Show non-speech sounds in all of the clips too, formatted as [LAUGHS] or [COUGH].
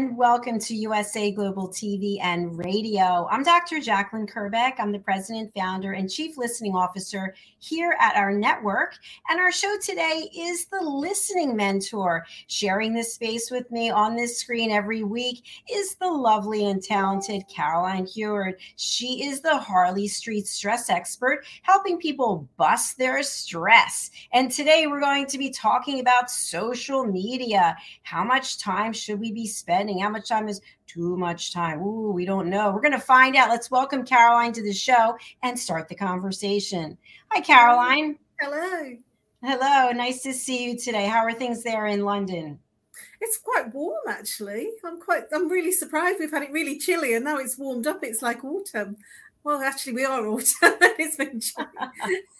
and welcome to USA Global TV and Radio. I'm Dr. Jacqueline Kerbeck. I'm the president, founder, and chief listening officer here at our network. And our show today is the Listening Mentor. Sharing this space with me on this screen every week is the lovely and talented Caroline Heward. She is the Harley Street stress expert, helping people bust their stress. And today we're going to be talking about social media. How much time should we be spending? How much time is too much time? Ooh, we don't know. We're going to find out. Let's welcome Caroline to the show and start the conversation. Hi, Caroline. Hello. Hello. Nice to see you today. How are things there in London? It's quite warm actually. I'm quite I'm really surprised. We've had it really chilly and now it's warmed up. It's like autumn. Well, actually, we are [LAUGHS] autumn. it's been chilly.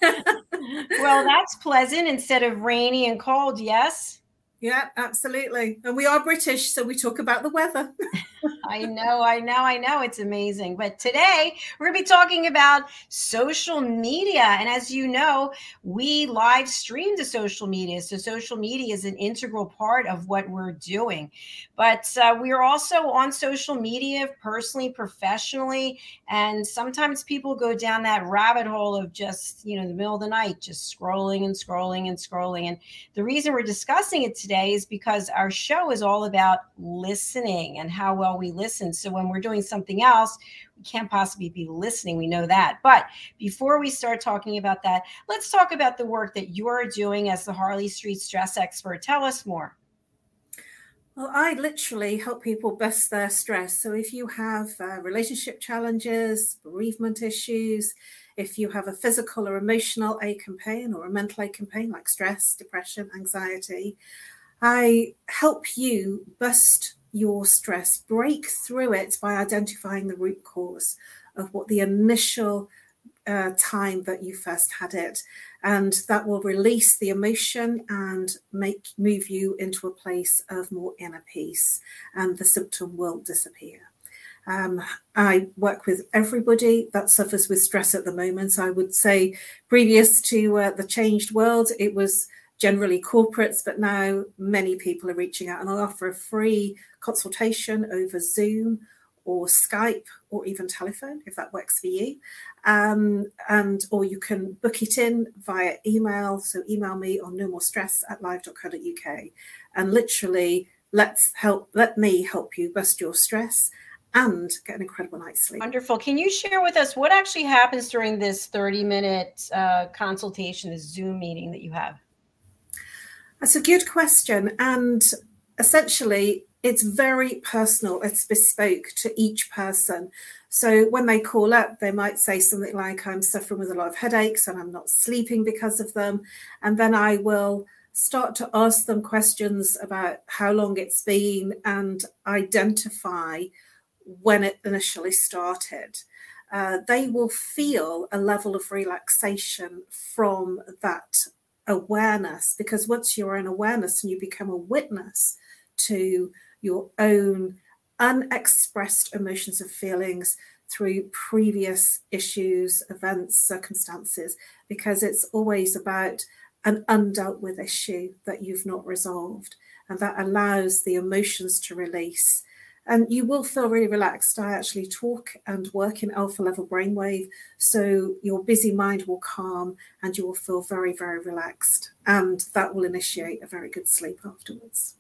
[LAUGHS] well, that's pleasant instead of rainy and cold, yes? Yeah, absolutely. And we are British, so we talk about the weather. [LAUGHS] I know, I know, I know. It's amazing. But today we're going to be talking about social media. And as you know, we live stream to social media. So social media is an integral part of what we're doing. But uh, we are also on social media personally, professionally. And sometimes people go down that rabbit hole of just, you know, the middle of the night, just scrolling and scrolling and scrolling. And the reason we're discussing it today is because our show is all about listening and how well we listen. So when we're doing something else, we can't possibly be listening. We know that. But before we start talking about that, let's talk about the work that you're doing as the Harley Street stress expert. Tell us more. Well, I literally help people bust their stress. So if you have uh, relationship challenges, bereavement issues, if you have a physical or emotional ache and pain or a mental ache and pain like stress, depression, anxiety, I help you bust your stress, break through it by identifying the root cause of what the initial uh, time that you first had it. And that will release the emotion and make move you into a place of more inner peace, and the symptom will disappear. Um, I work with everybody that suffers with stress at the moment. I would say, previous to uh, the changed world, it was generally corporates, but now many people are reaching out, and I offer a free consultation over Zoom or Skype or even telephone if that works for you. Um, and or you can book it in via email. So email me on no more stress at live.co.uk and literally let's help let me help you bust your stress and get an incredible night's sleep. Wonderful. Can you share with us what actually happens during this 30 minute uh, consultation, this Zoom meeting that you have? That's a good question. And essentially, it's very personal, it's bespoke to each person. So when they call up, they might say something like, I'm suffering with a lot of headaches and I'm not sleeping because of them. And then I will start to ask them questions about how long it's been and identify when it initially started. Uh, they will feel a level of relaxation from that awareness because once you're in awareness and you become a witness to your own unexpressed emotions and feelings through previous issues, events, circumstances, because it's always about an undealt with issue that you've not resolved. And that allows the emotions to release and you will feel really relaxed. I actually talk and work in alpha level brainwave, so your busy mind will calm and you will feel very, very relaxed, and that will initiate a very good sleep afterwards.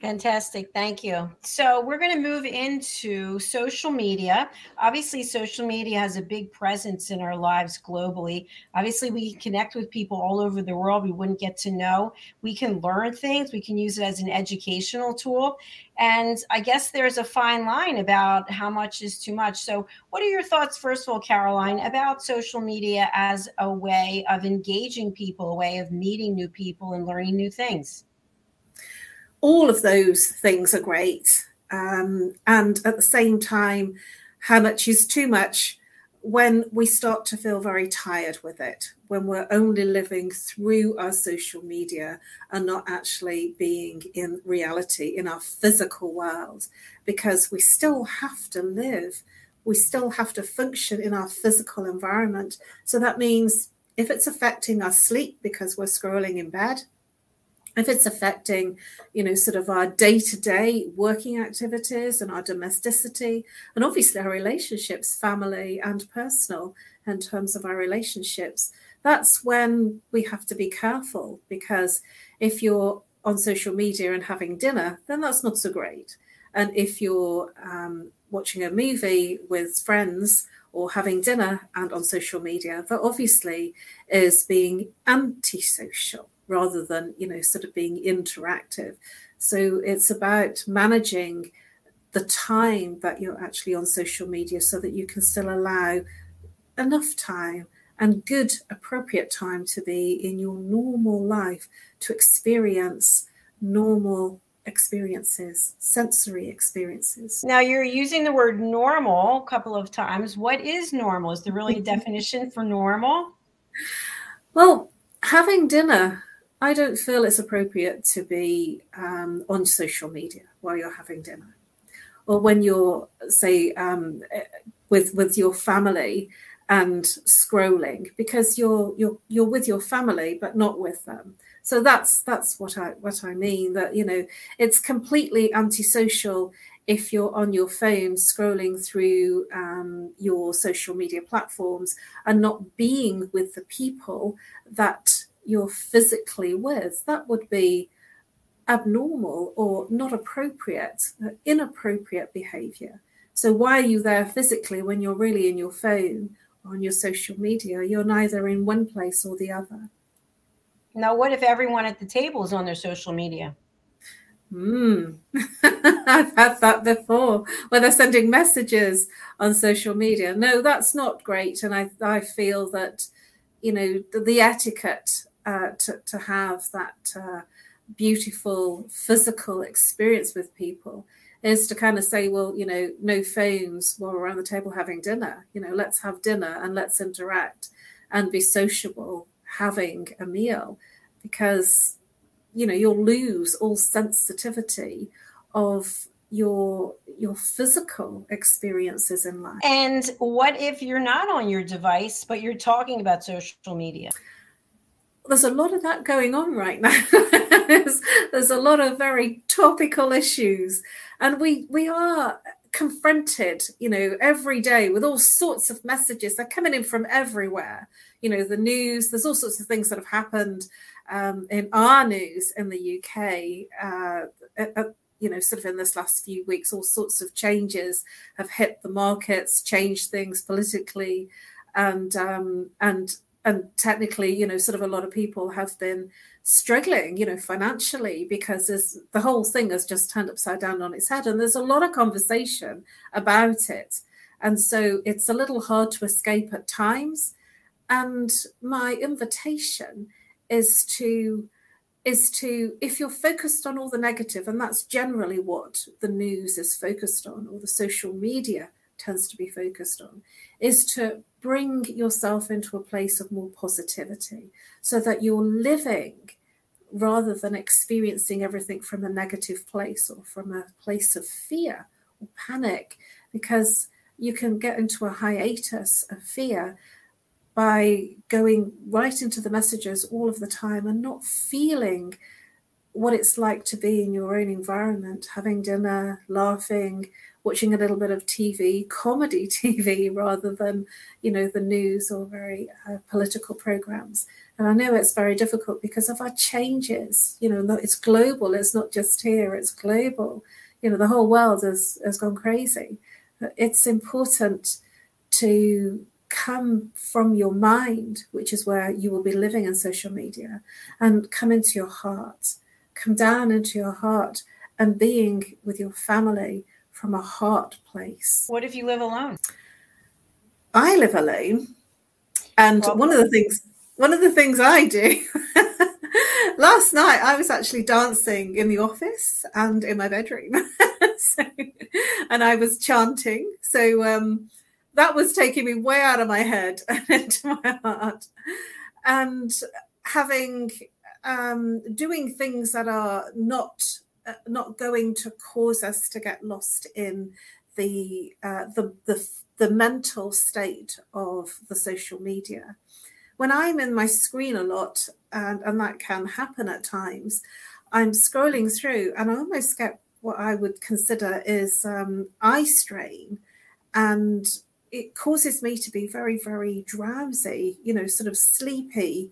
Fantastic. Thank you. So, we're going to move into social media. Obviously, social media has a big presence in our lives globally. Obviously, we connect with people all over the world we wouldn't get to know. We can learn things, we can use it as an educational tool. And I guess there's a fine line about how much is too much. So, what are your thoughts, first of all, Caroline, about social media as a way of engaging people, a way of meeting new people and learning new things? All of those things are great. Um, and at the same time, how much is too much when we start to feel very tired with it, when we're only living through our social media and not actually being in reality in our physical world, because we still have to live, we still have to function in our physical environment. So that means if it's affecting our sleep because we're scrolling in bed, if it's affecting, you know, sort of our day to day working activities and our domesticity, and obviously our relationships, family and personal, in terms of our relationships, that's when we have to be careful because if you're on social media and having dinner, then that's not so great. And if you're um, watching a movie with friends or having dinner and on social media, that obviously is being antisocial rather than you know sort of being interactive. So it's about managing the time that you're actually on social media so that you can still allow enough time and good appropriate time to be in your normal life to experience normal experiences sensory experiences. Now you're using the word normal a couple of times. What is normal? Is there really a mm-hmm. definition for normal? Well having dinner I don't feel it's appropriate to be um, on social media while you're having dinner, or when you're, say, um, with with your family and scrolling because you're you're you're with your family but not with them. So that's that's what I what I mean. That you know it's completely antisocial if you're on your phone scrolling through um, your social media platforms and not being with the people that you're physically with, that would be abnormal or not appropriate, uh, inappropriate behavior. So, why are you there physically when you're really in your phone or on your social media? You're neither in one place or the other. Now, what if everyone at the table is on their social media? Hmm. [LAUGHS] I've had that before where they're sending messages on social media. No, that's not great. And I, I feel that, you know, the, the etiquette uh, to, to have that uh, beautiful physical experience with people is to kind of say, well, you know, no phones while we're around the table having dinner. You know, let's have dinner and let's interact and be sociable having a meal because, you know, you'll lose all sensitivity of your your physical experiences in life. And what if you're not on your device but you're talking about social media? There's a lot of that going on right now. there's, [LAUGHS] there's, a lot of very topical issues, and we we are confronted, you know, every day with all sorts of messages. They're coming in from everywhere. You know, the news. There's all sorts of things that have happened um, in our news in the UK. Uh, at, at, you know, sort of in this last few weeks, all sorts of changes have hit the markets, changed things politically, and um, and and technically, you know, sort of a lot of people have been struggling, you know, financially because the whole thing has just turned upside down on its head, and there's a lot of conversation about it, and so it's a little hard to escape at times. And my invitation is to is to if you're focused on all the negative, and that's generally what the news is focused on, or the social media tends to be focused on, is to bring yourself into a place of more positivity so that you're living rather than experiencing everything from a negative place or from a place of fear or panic, because you can get into a hiatus of fear by going right into the messages all of the time and not feeling what it's like to be in your own environment, having dinner, laughing, watching a little bit of TV, comedy [LAUGHS] TV, rather than, you know, the news or very uh, political programs. And I know it's very difficult because of our changes. You know, it's global. It's not just here. It's global. You know, the whole world has has gone crazy. It's important to come from your mind, which is where you will be living in social media, and come into your heart, come down into your heart and being with your family from a heart place. What if you live alone? I live alone. And well, one of the things one of the things I do [LAUGHS] last night I was actually dancing in the office and in my bedroom. [LAUGHS] so, and I was chanting. So um that was taking me way out of my head [LAUGHS] and into my heart. And having um, doing things that are not not going to cause us to get lost in the, uh, the the the mental state of the social media. When I'm in my screen a lot, and, and that can happen at times, I'm scrolling through and I almost get what I would consider is um, eye strain, and it causes me to be very, very drowsy, you know, sort of sleepy.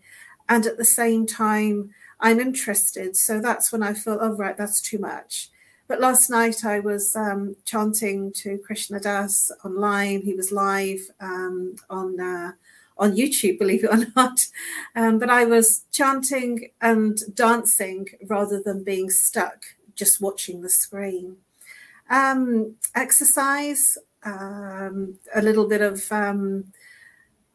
And at the same time, I'm interested. So that's when I feel, oh, right, that's too much. But last night I was um, chanting to Krishna Das online. He was live um, on uh, on YouTube, believe it or not. Um, but I was chanting and dancing rather than being stuck just watching the screen. Um, exercise um, a little bit of um,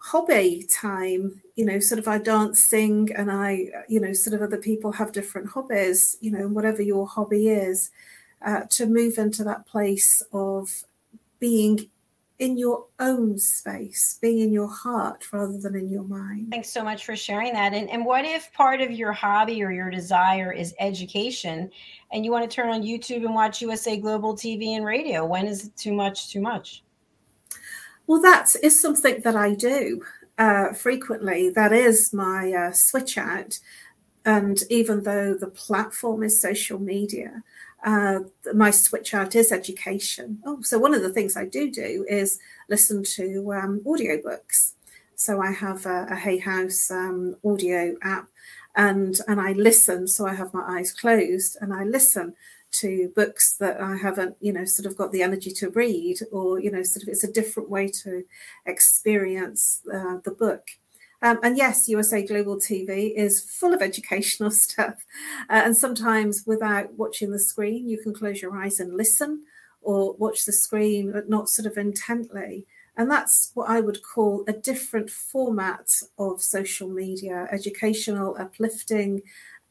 hobby time. You know, sort of I dance, sing, and I, you know, sort of other people have different hobbies. You know, whatever your hobby is, uh, to move into that place of being in your own space, being in your heart rather than in your mind. Thanks so much for sharing that. And, and what if part of your hobby or your desire is education and you want to turn on YouTube and watch USA Global TV and radio? When is it too much, too much? Well, that is something that I do uh, frequently. That is my uh, switch out. And even though the platform is social media, uh, my switch out is education. Oh, so one of the things I do do is listen to um, audiobooks. So I have a, a Hay House um, audio app, and and I listen. So I have my eyes closed and I listen to books that I haven't, you know, sort of got the energy to read, or you know, sort of it's a different way to experience uh, the book. Um, and yes, USA Global TV is full of educational [LAUGHS] stuff. Uh, and sometimes without watching the screen, you can close your eyes and listen or watch the screen, but not sort of intently. And that's what I would call a different format of social media, educational, uplifting,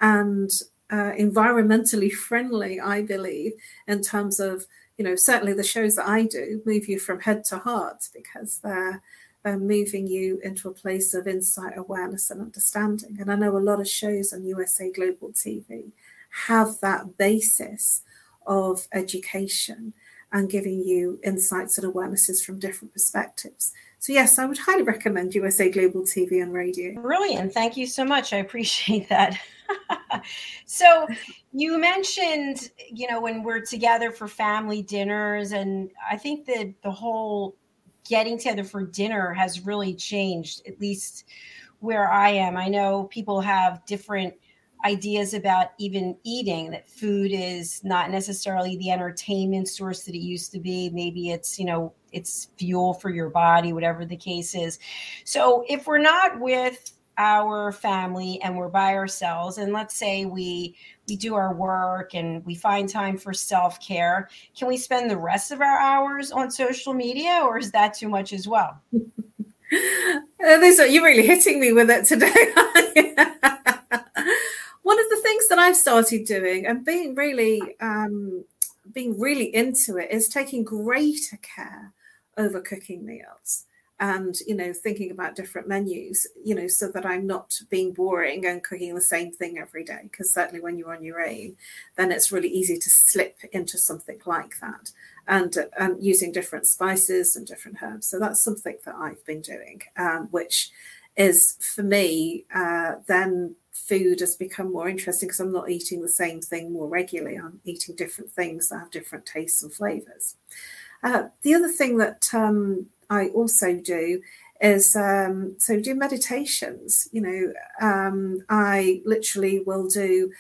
and uh, environmentally friendly, I believe, in terms of, you know, certainly the shows that I do move you from head to heart because they're um, moving you into a place of insight, awareness, and understanding. And I know a lot of shows on USA Global TV have that basis of education and giving you insights and awarenesses from different perspectives. So, yes, I would highly recommend USA Global TV and radio. Brilliant. Thank you so much. I appreciate that. [LAUGHS] so, you mentioned, you know, when we're together for family dinners, and I think that the whole getting together for dinner has really changed, at least where I am. I know people have different ideas about even eating that food is not necessarily the entertainment source that it used to be. Maybe it's you know it's fuel for your body whatever the case is. So if we're not with our family and we're by ourselves and let's say we we do our work and we find time for self-care can we spend the rest of our hours on social media or is that too much as well? [LAUGHS] Uh, this, you're really hitting me with it today [LAUGHS] one of the things that i've started doing and being really um, being really into it is taking greater care over cooking meals and you know thinking about different menus you know so that i'm not being boring and cooking the same thing every day because certainly when you're on your own then it's really easy to slip into something like that and and using different spices and different herbs. So that's something that i've been doing um, which is for me uh, then food has become more interesting because I'm not eating the same thing more regularly. I'm eating different things that have different tastes and flavors. Uh, the other thing that um, I also do is um, so do meditations. You know, um, I literally will do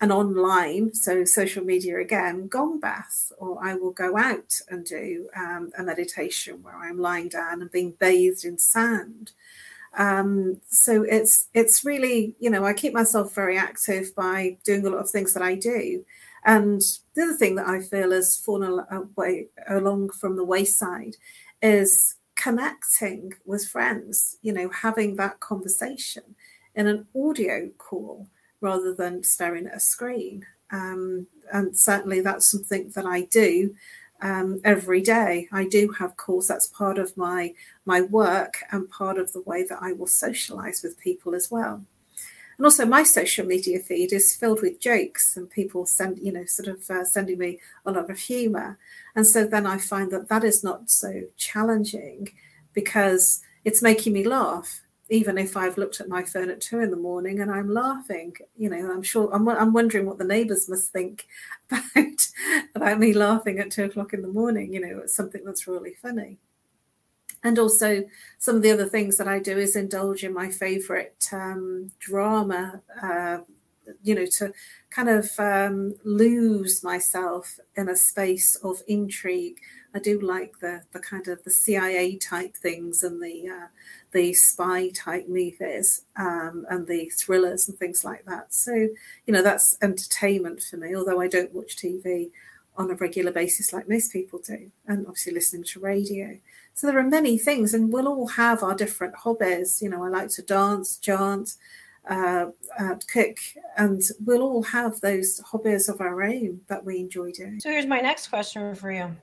an online, so social media again, gong bath, or I will go out and do um, a meditation where I'm lying down and being bathed in sand. Um, so it's it's really you know I keep myself very active by doing a lot of things that I do. And the other thing that I feel has fallen away along from the wayside is connecting with friends. You know, having that conversation in an audio call rather than staring at a screen. Um, and certainly that's something that I do um, every day. I do have calls. That's part of my my work and part of the way that I will socialize with people as well. And also, my social media feed is filled with jokes and people send, you know, sort of uh, sending me a lot of humor. And so then I find that that is not so challenging because it's making me laugh even if I've looked at my phone at two in the morning and I'm laughing, you know, I'm sure I'm, I'm wondering what the neighbours must think [LAUGHS] about about me laughing at two o'clock in the morning. You know, it's something that's really funny. And also, some of the other things that I do is indulge in my favourite um, drama. Uh, you know, to kind of um, lose myself in a space of intrigue. I do like the the kind of the CIA type things and the uh, the spy type movies um, and the thrillers and things like that. So, you know, that's entertainment for me, although I don't watch TV on a regular basis like most people do, and obviously listening to radio. So there are many things, and we'll all have our different hobbies. You know, I like to dance, chant, uh, cook, and we'll all have those hobbies of our own that we enjoy doing. So here's my next question for you.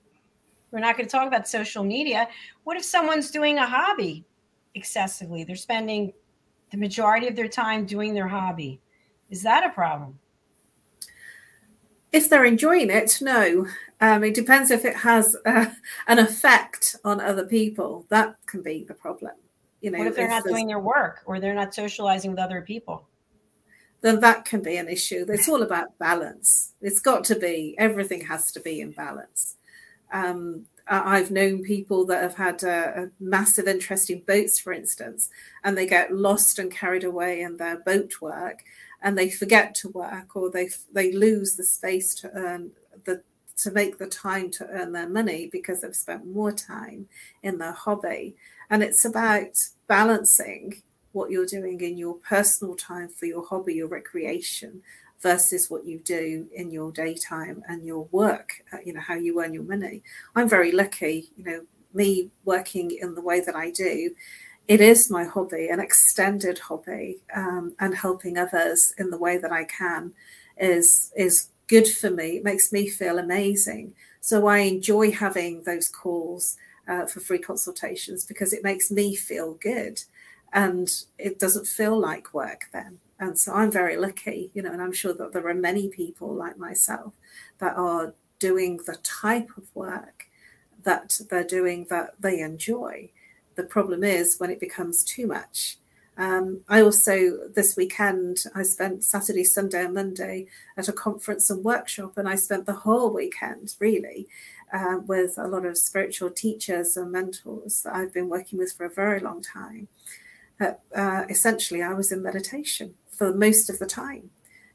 We're not going to talk about social media. What if someone's doing a hobby excessively. They're spending the majority of their time doing their hobby. Is that a problem? If they're enjoying it, no. Um, it depends if it has uh, an effect on other people. That can be the problem. You know, what if they're if not doing their work or they're not socializing with other people? Then that can be an issue. It's all about balance. It's got to be. Everything has to be in balance. Um, I've known people that have had a, a, massive interest in boats, for instance, and they get lost and carried away in their boat work, and they forget to work, or they they lose the space to earn the to make the time to earn their money because they've spent more time in their hobby. And it's about balancing what you're doing in your personal time for your hobby, your recreation, versus what you do in your daytime and your work, uh, you know, how you earn your money. I'm very lucky, you know, me working in the way that I do. It is my hobby, an extended hobby, um, and helping others in the way that I can is is good for me. It makes me feel amazing. So I enjoy having those calls uh, for free consultations because it makes me feel good, and it doesn't feel like work then. And so I'm very lucky, you know, and I'm sure that there are many people like myself that are doing the type of work that they're doing that they enjoy. The problem is when it becomes too much. Um, I also, this weekend, I spent Saturday, Sunday, and Monday at a conference and workshop, and I spent the whole weekend really uh, with a lot of spiritual teachers and mentors that I've been working with for a very long time. Uh, essentially, I was in meditation for most of the time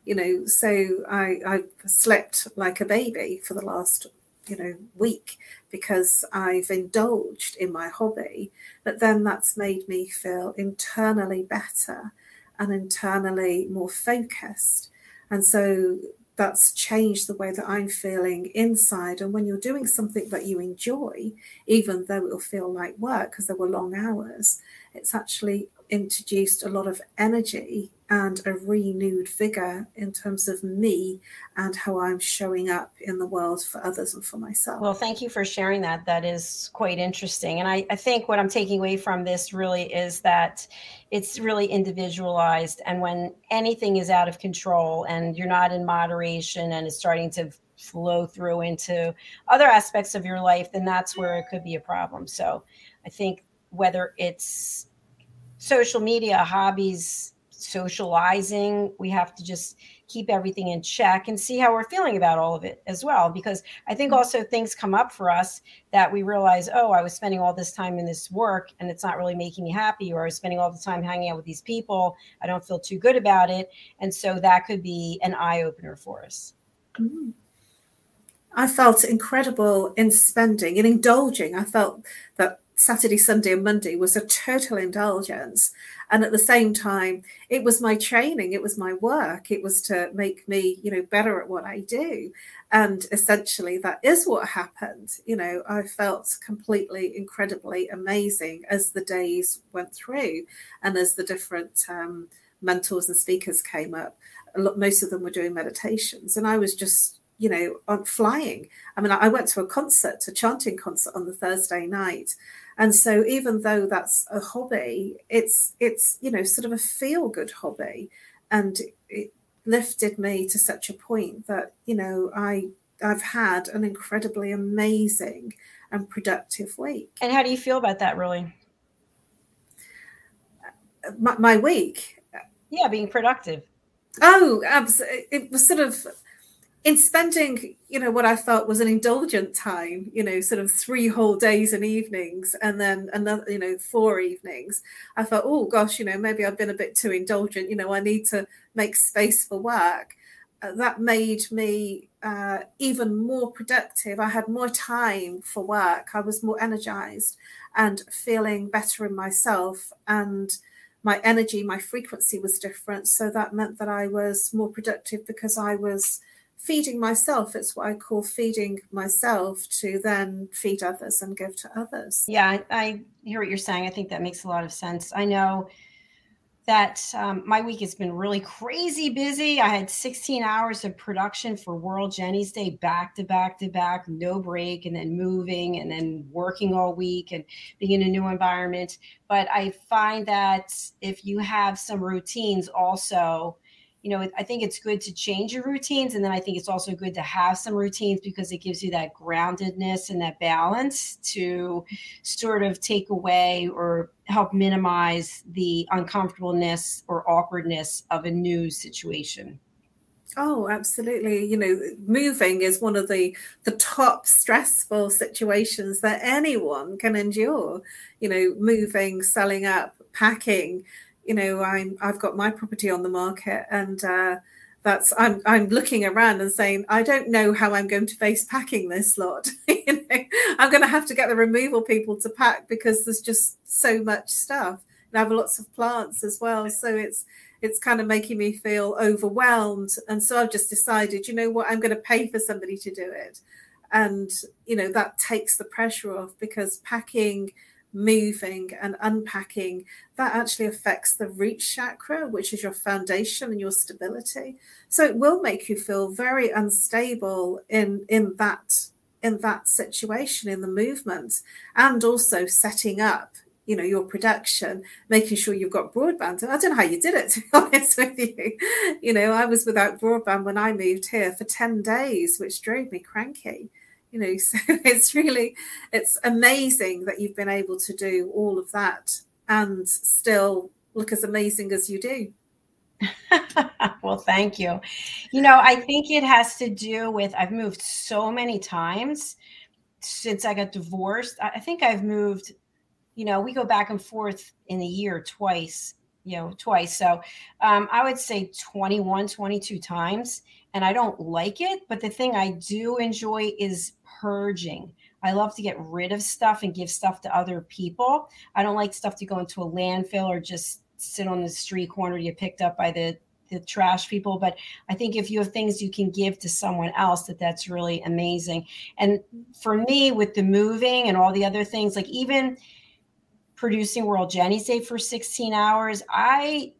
you know so i i slept like a baby for the last you know week because i've indulged in my hobby but then that's made me feel internally better and internally more focused and so that's changed the way that I'm feeling inside. And when you're doing something that you enjoy, even though it'll feel like work because there were long hours, it's actually introduced a lot of energy and a renewed vigor in terms of me and how I'm showing up in the world for others and for myself. Well, thank you for sharing that. That is quite interesting. And I, I think what I'm taking away from this really is that it's really individualized. And when anything is out of control and you're not in moderation and it's starting to flow through into other aspects of your life, then that's where it could be a problem. So I think whether it's social media, hobbies, socializing. We have to just keep everything in check and see how we're feeling about all of it as well. Because I think mm-hmm. also things come up for us that we realize, oh, I was spending all this time in this work and it's not really making me happy, or I was spending all the time hanging out with these people. I don't feel too good about it. And so that could be an eye opener for us. Mm-hmm. I felt incredible in spending, in indulging. I felt that Saturday, Sunday, and Monday was a total indulgence. And at the same time, it was my training, it was my work, it was to make me, you know, better at what I do. And essentially, that is what happened. You know, I felt completely, incredibly amazing as the days went through and as the different um, mentors and speakers came up. Lot, most of them were doing meditations, and I was just you know, on flying. I mean, I went to a concert, a chanting concert on the Thursday night, and so even though that's a hobby it's it's you know sort of a feel good hobby. And it lifted me to such a point that you know i i've had an incredibly amazing and productive week. And how do you feel about that really my, my week? Yeah being productive. Oh absolutely it was sort of in spending, you know, what I felt was an indulgent time, you know, sort of three whole days and evenings, and then another, you know, four evenings, I thought, oh gosh, you know, maybe I've been a bit too indulgent. You know, I need to make space for work. Uh, that made me uh, even more productive. I had more time for work. I was more energized and feeling better in myself. And my energy, my frequency was different. So that meant that I was more productive because I was feeding myself. It's what I call feeding myself to then feed others and give to others. Yeah, I, I hear what you're saying. I think that makes a lot of sense. I know that um, my week has been really crazy busy. I had 16 hours of production for World Jenny's Day back to back to back, no break, and then moving and then working all week and being in a new environment. But I find that if you have some routines also, you know, I think it's good to change your routines. And then I think it's also good to have some routines because it gives you that groundedness and that balance to sort of take away or help minimize the uncomfortableness or awkwardness of a new situation. Oh, absolutely. You know, moving is one of the the top stressful situations that anyone can endure. You know, moving, selling up, packing, you know, I'm I've got my property on the market, and uh, that's I'm I'm looking around and saying I don't know how I'm going to face packing this lot. [LAUGHS] you know, I'm going to have to get the removal people to pack because there's just so much stuff. And I have lots of plants as well, so it's it's kind of making me feel overwhelmed. And so I've just decided, you know what, I'm going to pay for somebody to do it, and you know that takes the pressure off because packing moving and unpacking, that actually affects the root chakra, which is your foundation and your stability. So it will make you feel very unstable in in that in that situation in the movement and also setting up you know your production making sure you've got broadband. I don't know how you did it [LAUGHS] to be honest with you. You know i was without broadband when i moved here for 10 days which drove me cranky you know [LAUGHS] so it's really it's amazing that you've been able to do all of that and still look as amazing as you do. [LAUGHS] Well thank you. You know i think it has to do with i've moved so many times since i got divorced. I think i've moved you know we go back and forth in a year twice you know twice. So um, i would say 21 22 times and i don't like it but the thing i do enjoy is purging. I love to get rid of stuff and give stuff to other people. I don't like stuff to go into a landfill or just sit on the street corner to get picked up by the the trash people but i think if you have things you can give to someone else that that's really amazing and for me with the moving and all the other things like even producing world jenny's day for 16 hours i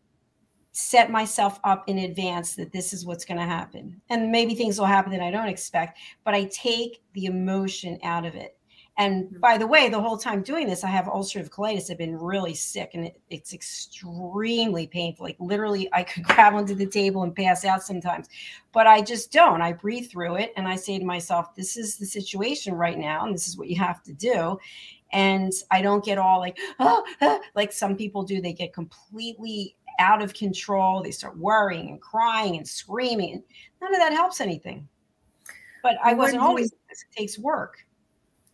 set myself up in advance that this is what's going to happen. And maybe things will happen that I don't expect, but I take the emotion out of it. And mm-hmm. by the way, the whole time doing this, I have ulcerative colitis. I've been really sick and it, it's extremely painful. Like literally, I could [LAUGHS] grab onto the table and pass out sometimes, but I just don't. I breathe through it and I say to myself, this is the situation right now, and this is what you have to do. And I don't get all like, oh, [GASPS] like some people do. They get completely out of control. They start worrying and crying and screaming. None of that helps anything. But I wasn't always, it takes work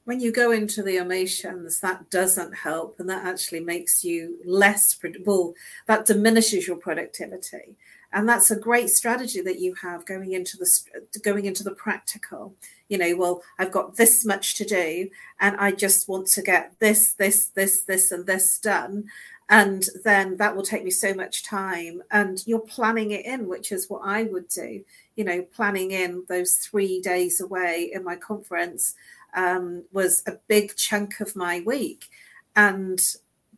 when you go into the emotions, that doesn't help, and that actually makes you less well. That diminishes your productivity, and that's a great strategy that you have going into the going into the practical. You know, well, I've got this much to do, and I just want to get this, this, this, this, and this done, and then that will take me so much time. And you're planning it in, which is what I would do. You know, planning in those three days away in my conference um, was a big chunk of my week. And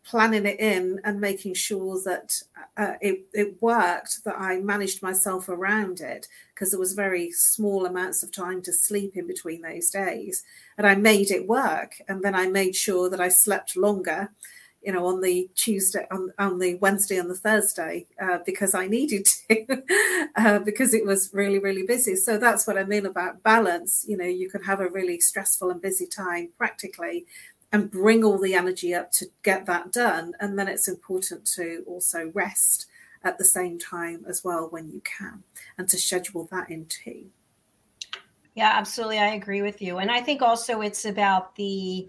planning it in and making sure that uh, it, it worked, that I managed myself around it, because there was very small amounts of time to sleep in between those days. And I made it work. And then I made sure that I slept longer you know, on the Tuesday, on, on the Wednesday, and the Thursday, uh, because I needed to, [LAUGHS] uh, because it was really, really busy. So that's what I mean about balance. You know, you can have a really stressful and busy time practically and bring all the energy up to get that done. And then it's important to also rest at the same time as well when you can and to schedule that in too. Yeah, absolutely. I agree with you. And I think also it's about the,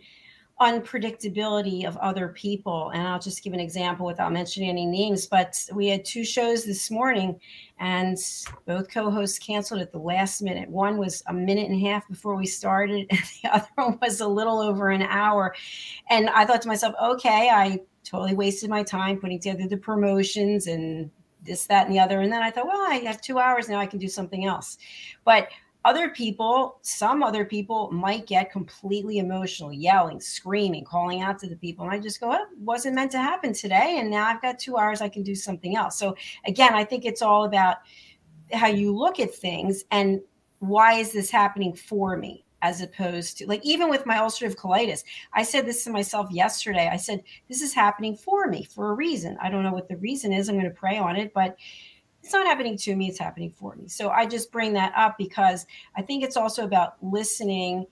unpredictability of other people. And I'll just give an example without mentioning any names. But we had two shows this morning, and both co hosts canceled at the last minute. One was a minute and a half before we started, [LAUGHS] and the other one was a little over an hour. And I thought to myself, okay, I totally wasted my time putting together the promotions and this, that, and the other. And then I thought, well, I have two hours now, I can do something else. But other people, some other people might get completely emotional, yelling, screaming, calling out to the people. And I just go, oh, it wasn't meant to happen today. And now I've got two hours, I can do something else. So again, I think it's all about how you look at things and why is this happening for me? As opposed to like even with my ulcerative colitis, I said this to myself yesterday. I said, This is happening for me for a reason. I don't know what the reason is. I'm going to pray on it, but it's not happening to me, it's happening for me. So I just bring that up because I think it's also about listening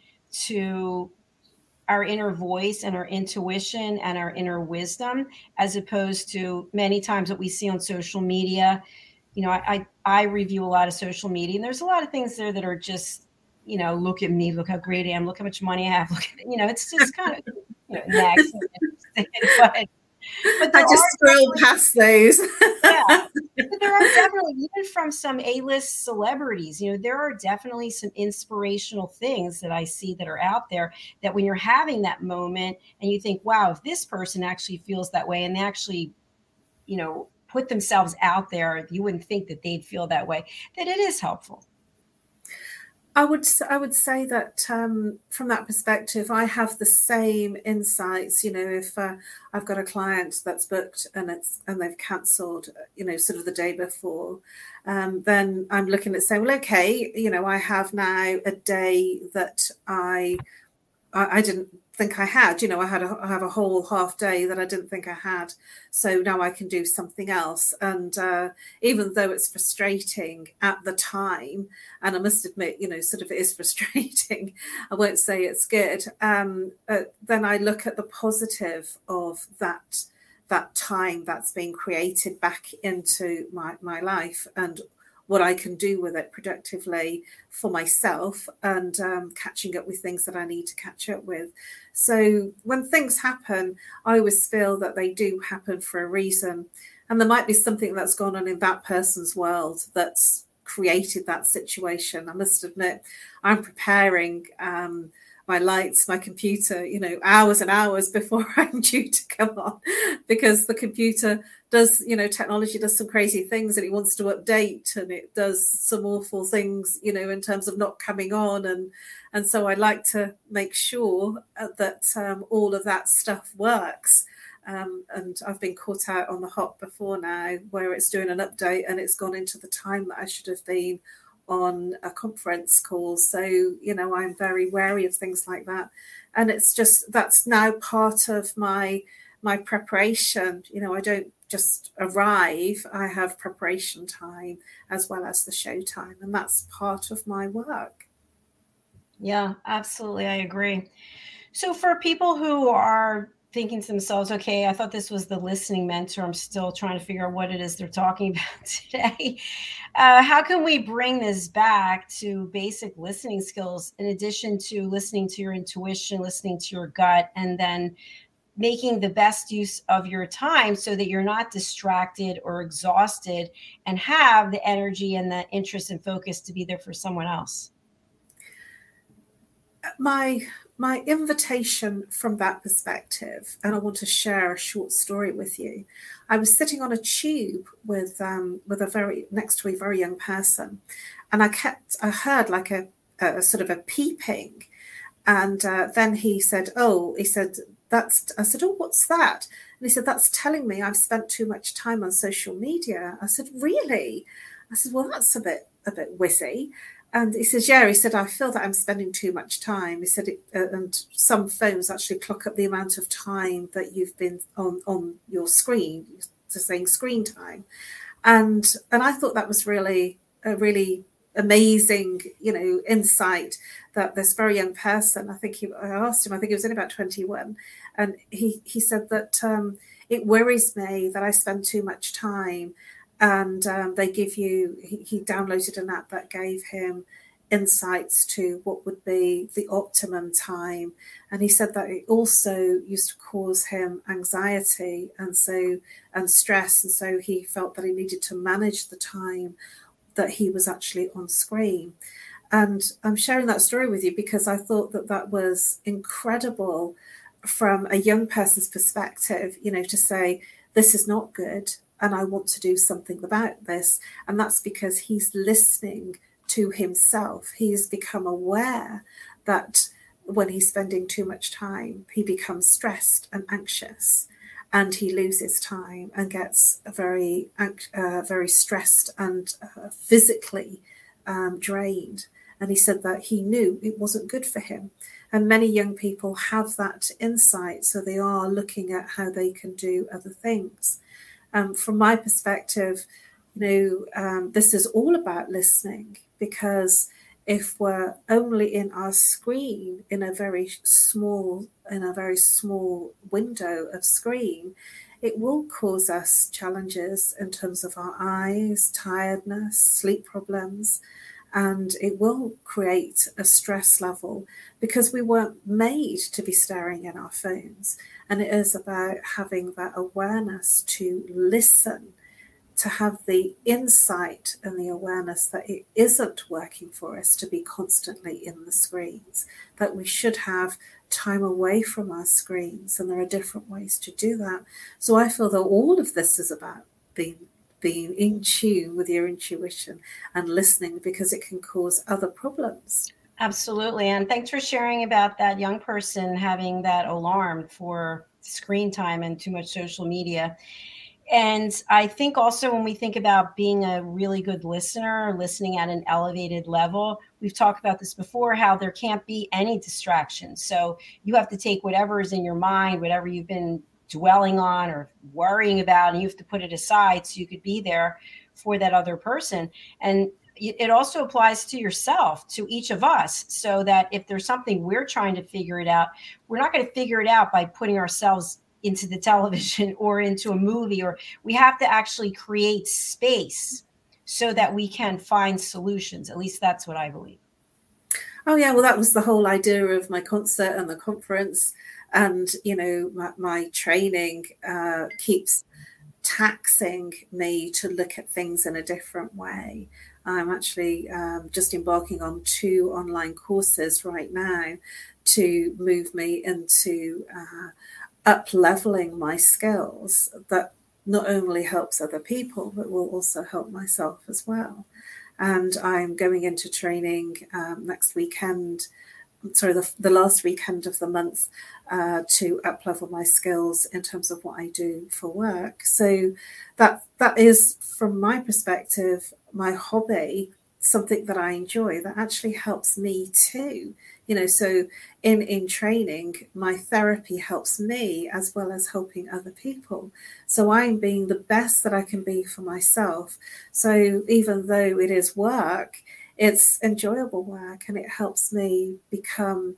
to our inner voice and our intuition and our inner wisdom, as opposed to many times what we see on social media. You know, I, I, I review a lot of social media, and there's a lot of things there that are just, you know, look at me, look how great I am, look how much money I have, look at, you know, it's just kind of you know, [LAUGHS] but but I just scrolled past those. yeah, But there are [LAUGHS] definitely even from some A-list celebrities. You know, there are definitely some inspirational things that I see that are out there. That when you're having that moment and you think, "Wow, if this person actually feels that way," and they actually, you know, put themselves out there, you wouldn't think that they'd feel that way. That it is helpful. I would I would say that um, from that perspective, I have the same insights. You know, if uh, I've got a client that's booked and it's and they've cancelled, you know, sort of the day before, um, then I'm looking at saying, well, okay, you know, I have now a day that I I, I didn't think I had. You know, I had a, I have a whole half day that I didn't think I had. So now I can do something else. And uh, even though it's frustrating at the time, and I must admit, you know, sort of it is [LAUGHS] frustrating. I won't say it's good. Um, uh, then I look at the positive of that that time that's being created back into my my life and what I can do with it productively for myself and um, catching up with things that I need to catch up with. So when things happen, I always feel that they do happen for a reason. And there might be something that's gone on in that person's world that's created that situation. I must admit, I'm preparing. Um, my lights, my computer, you know, hours and hours [LAUGHS] before I'm due to come on because the computer does, you know, technology does some crazy things and it wants to update and it does some awful things, you know, in terms of not coming on. And, and so I like to make sure uh, that um, all of that stuff works. Um, and I've been caught out on the hop before now where it's doing an update and it's gone into the time that I should have been on a conference call. So, you know, I'm very wary of things like that. And it's just that's now part of my my preparation. You know, I don't just arrive, I have preparation time as well as the show time. And that's part of my work. Yeah, absolutely. I agree. So, for people who are thinking to themselves, okay, I thought this was the listening mentor. I'm still trying to figure out what it is they're talking [LAUGHS] about today. Uh, how can we bring this back to basic listening skills in addition to listening to your intuition, listening to your gut, and then making the best use of your time so that you're not distracted or exhausted and have the energy and the interest and focus to be there for someone else? My my invitation from that perspective, and I want to share a short story with you. I was sitting on a tube with um, with a very next to a very young person, and I kept I heard like a, a sort of a peeping, and uh, then he said, "Oh," he said, "That's." I said, "Oh, what's that?" And he said, "That's telling me I've spent too much time on social media." I said, "Really?" I said, "Well, that's a bit a bit wizzy." And he says, yeah, he said, I feel that I'm spending too much time. He said, it, uh, and some phones actually clock up the amount of time that you've been on, on your screen, to saying screen time. And, and I thought that was really, a really amazing, you know, insight that this very young person, I think he, I asked him, I think he was only about 21. And he, he said that um, it worries me that I spend too much time and um, they give you he, he, downloaded an app that gave him insights to what would be the optimum time and he said that it also used to cause him anxiety and so and stress and so he felt that he needed to manage the time that he was actually on screen and i'm sharing that story with you because i thought that that was incredible from a young person's perspective you know to say this is not good and I want to do something about this. And that's because he's listening to himself. He's become aware that when he's spending too much time, he becomes stressed and anxious and he loses time and gets very, uh, very stressed and uh, physically um, drained. And he said that he knew it wasn't good for him. And many young people have that insight. So they are looking at how they can do other things um, from my perspective, you know, um, this is all about listening because if we're only in our screen in a very small in a very small window of screen it will cause us challenges in terms of our eyes tiredness sleep problems and it will create a stress level because we weren't made to be staring at our phones. And it is about having that awareness to listen, to have the insight and the awareness that it isn't working for us to be constantly in the screens, that we should have time away from our screens. And there are different ways to do that. So I feel that all of this is about being being in tune with your intuition and listening because it can cause other problems. Absolutely. And thanks for sharing about that young person having that alarm for screen time and too much social media. And I think also when we think about being a really good listener, listening at an elevated level, we've talked about this before how there can't be any distractions. So you have to take whatever is in your mind, whatever you've been dwelling on or worrying about, and you have to put it aside so you could be there for that other person. And it also applies to yourself to each of us so that if there's something we're trying to figure it out we're not going to figure it out by putting ourselves into the television [LAUGHS] or into a movie or we have to actually create space so that we can find solutions. At least that's what i believe. Oh yeah. Well that was the whole idea of my concert and the conference. And you know my, my training uh, keeps taxing me to look at things in a different way. I'm actually um, just embarking on two online courses right now to move me into uh, up leveling my skills that not only helps other people, but will also help myself as well. And I'm going into training um, next weekend sorry, the, the last weekend of the month uh, to up level my skills in terms of what I do for work. So that that is, from my perspective, my hobby, something that I enjoy that actually helps me too. You know, so in in training, my therapy helps me as well as helping other people. So I'm being the best that I can be for myself. So even though it is work, it's enjoyable work and it helps me become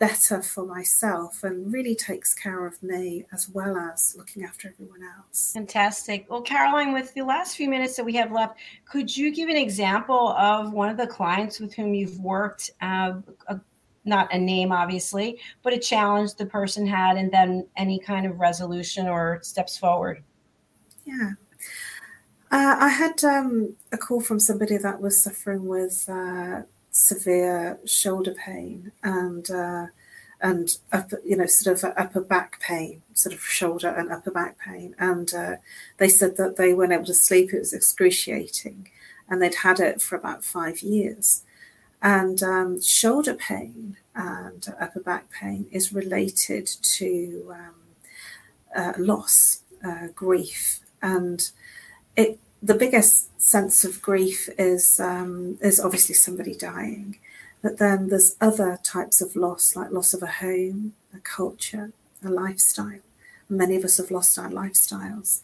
better for myself and really takes care of me as well as looking after everyone else. Fantastic. Well, Caroline, with the last few minutes that we have left, could you give an example of one of the clients with whom you've worked? Uh, a, not a name, obviously, but a challenge the person had, and then any kind of resolution or steps forward. Yeah. Uh, I had um, a call from somebody that was suffering with uh, severe shoulder pain and uh, and upper, you know sort of upper back pain, sort of shoulder and upper back pain, and uh, they said that they weren't able to sleep; it was excruciating, and they'd had it for about five years. And um, shoulder pain and upper back pain is related to um, uh, loss, uh, grief, and it the biggest sense of grief is um, is obviously somebody dying, but then there's other types of loss, like loss of a home, a culture, a lifestyle. Many of us have lost our lifestyles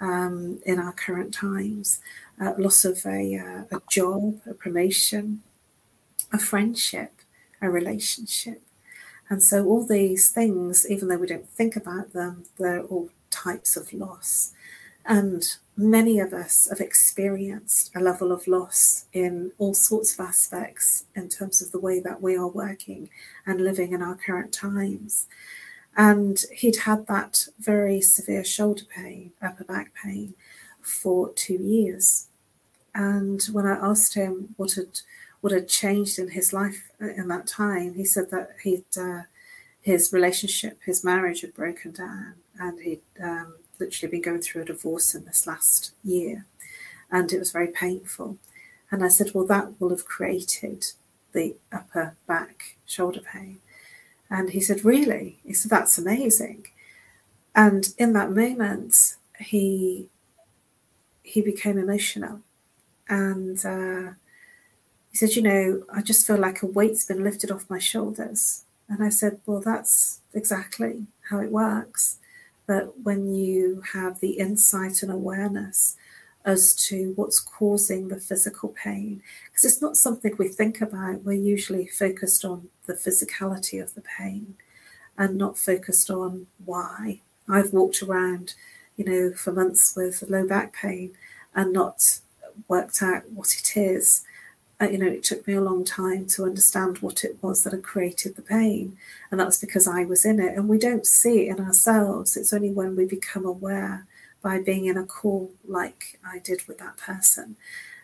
um, in our current times. Uh, loss of a, uh, a job, a promotion, a friendship, a relationship. And so, all these things, even though we don't think about them, they're all types of loss. And many of us have experienced a level of loss in all sorts of aspects in terms of the way that we are working and living in our current times. And he'd had that very severe shoulder pain, upper back pain, for two years. And when I asked him what had what had changed in his life in that time, he said that he'd uh, his relationship, his marriage had broken down, and he'd um, literally been going through a divorce in this last year, and it was very painful. And I said, Well, that will have created the upper back shoulder pain. And he said, Really? He said, That's amazing. And in that moment, he he became emotional. And uh, he said, You know, I just feel like a weight's been lifted off my shoulders. And I said, Well, that's exactly how it works But when you have the insight and awareness as to what's causing the physical pain, because it's not something we think about, we're usually focused on the physicality of the pain and not focused on why. I've walked around, you know, for months with low back pain and not worked out what it is you know, it took me a long time to understand what it was that had created the pain. And that's because I was in it. And we don't see it in ourselves. It's only when we become aware by being in a call like I did with that person.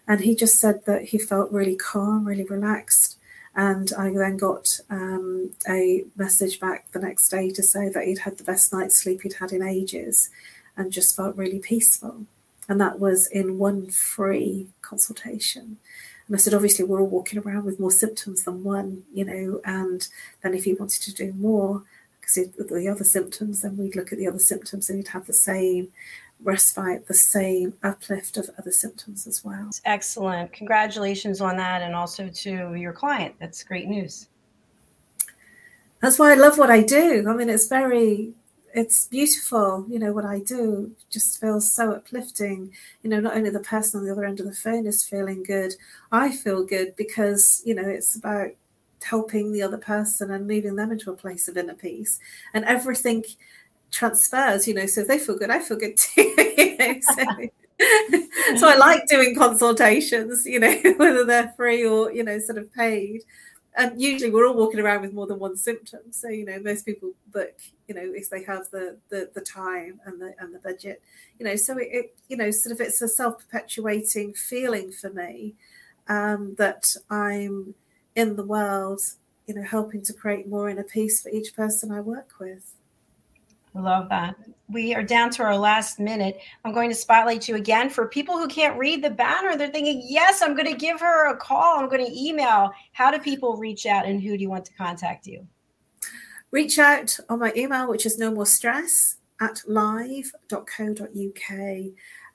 And he just said that he felt really calm, really relaxed. And I then got um, a message back the next day to say that he'd had the best night's sleep he'd had in ages and just felt really peaceful. And that was in one free consultation. And I said, obviously, we're all walking around with more symptoms than one, you know, and then if he wanted to do more, because the other symptoms, then we'd look at the other symptoms and he'd have the same respite, the same uplift of other symptoms as well. Excellent. Congratulations on that. And also to your client. That's great news. That's why I love what I do. I mean, it's very it's beautiful you know what i do. Just feels so uplifting. You know not only the person on the other end of the phone is feeling good i feel good because you know it's about helping the other person and moving them into a place of inner peace. And everything transfers you know so if they feel good i feel good [LAUGHS] too you know, so, [LAUGHS] so i like doing consultations you know [LAUGHS] whether they're free or you know sort of paid and usually we're all walking around with more than one symptom. So you know most people book you know if they have the the, the time and the and the budget you know so it, it you know sort of it's a self-perpetuating feeling for me um, that i'm in the world you know helping to create more inner peace for each person i work with Love that. We are down to our last minute. I'm going to spotlight you again for people who can't read the banner. They're thinking, yes, I'm going to give her a call. I'm going to email. How do people reach out and who do you want to contact you? Reach out on my email, which is no more stress at live.co.uk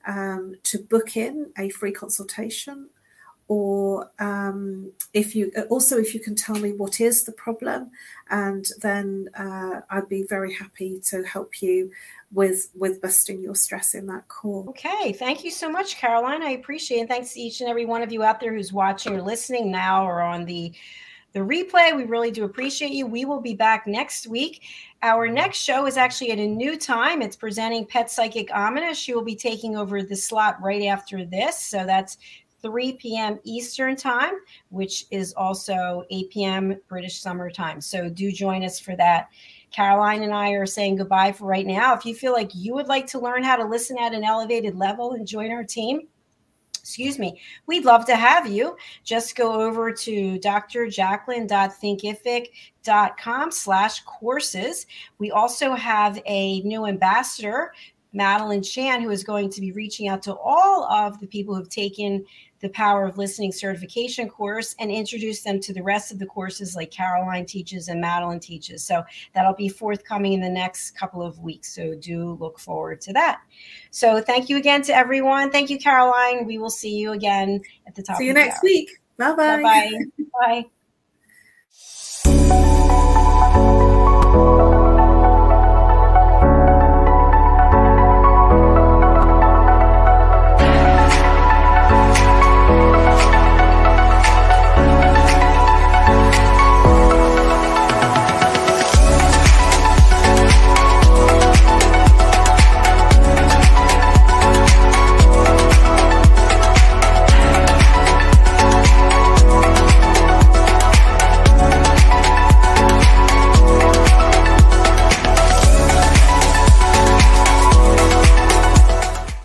um, to book in a free consultation or um, if you also if you can tell me what is the problem and then uh, i'd be very happy to help you with with busting your stress in that call okay thank you so much caroline i appreciate it and thanks to each and every one of you out there who's watching or listening now or on the the replay. We really do appreciate you. We will be back next week. Our next show is actually at a new time. It's presenting Pet Psychic Amina. She will be taking over the slot right after this. So that's 3 p.m. Eastern Time, which is also 8 p.m. British Summer Time. So do join us for that. Caroline and I are saying goodbye for right now. If you feel like you would like to learn how to listen at an elevated level and join our team, excuse me, we'd love to have you. Just go over to drjacqueline.thinkific.com slash courses. We also have a new ambassador, Madeline Chan, who is going to be reaching out to all of the people who've taken the Power of Listening certification course and introduce them to the rest of the courses like Caroline teaches and Madeline teaches. So that'll be forthcoming in the next couple of weeks. So do look forward to that. So thank you again to everyone. Thank you, Caroline. We will see you again at the top. See you next hour. week. Bye-bye. Bye-bye. Bye. [LAUGHS]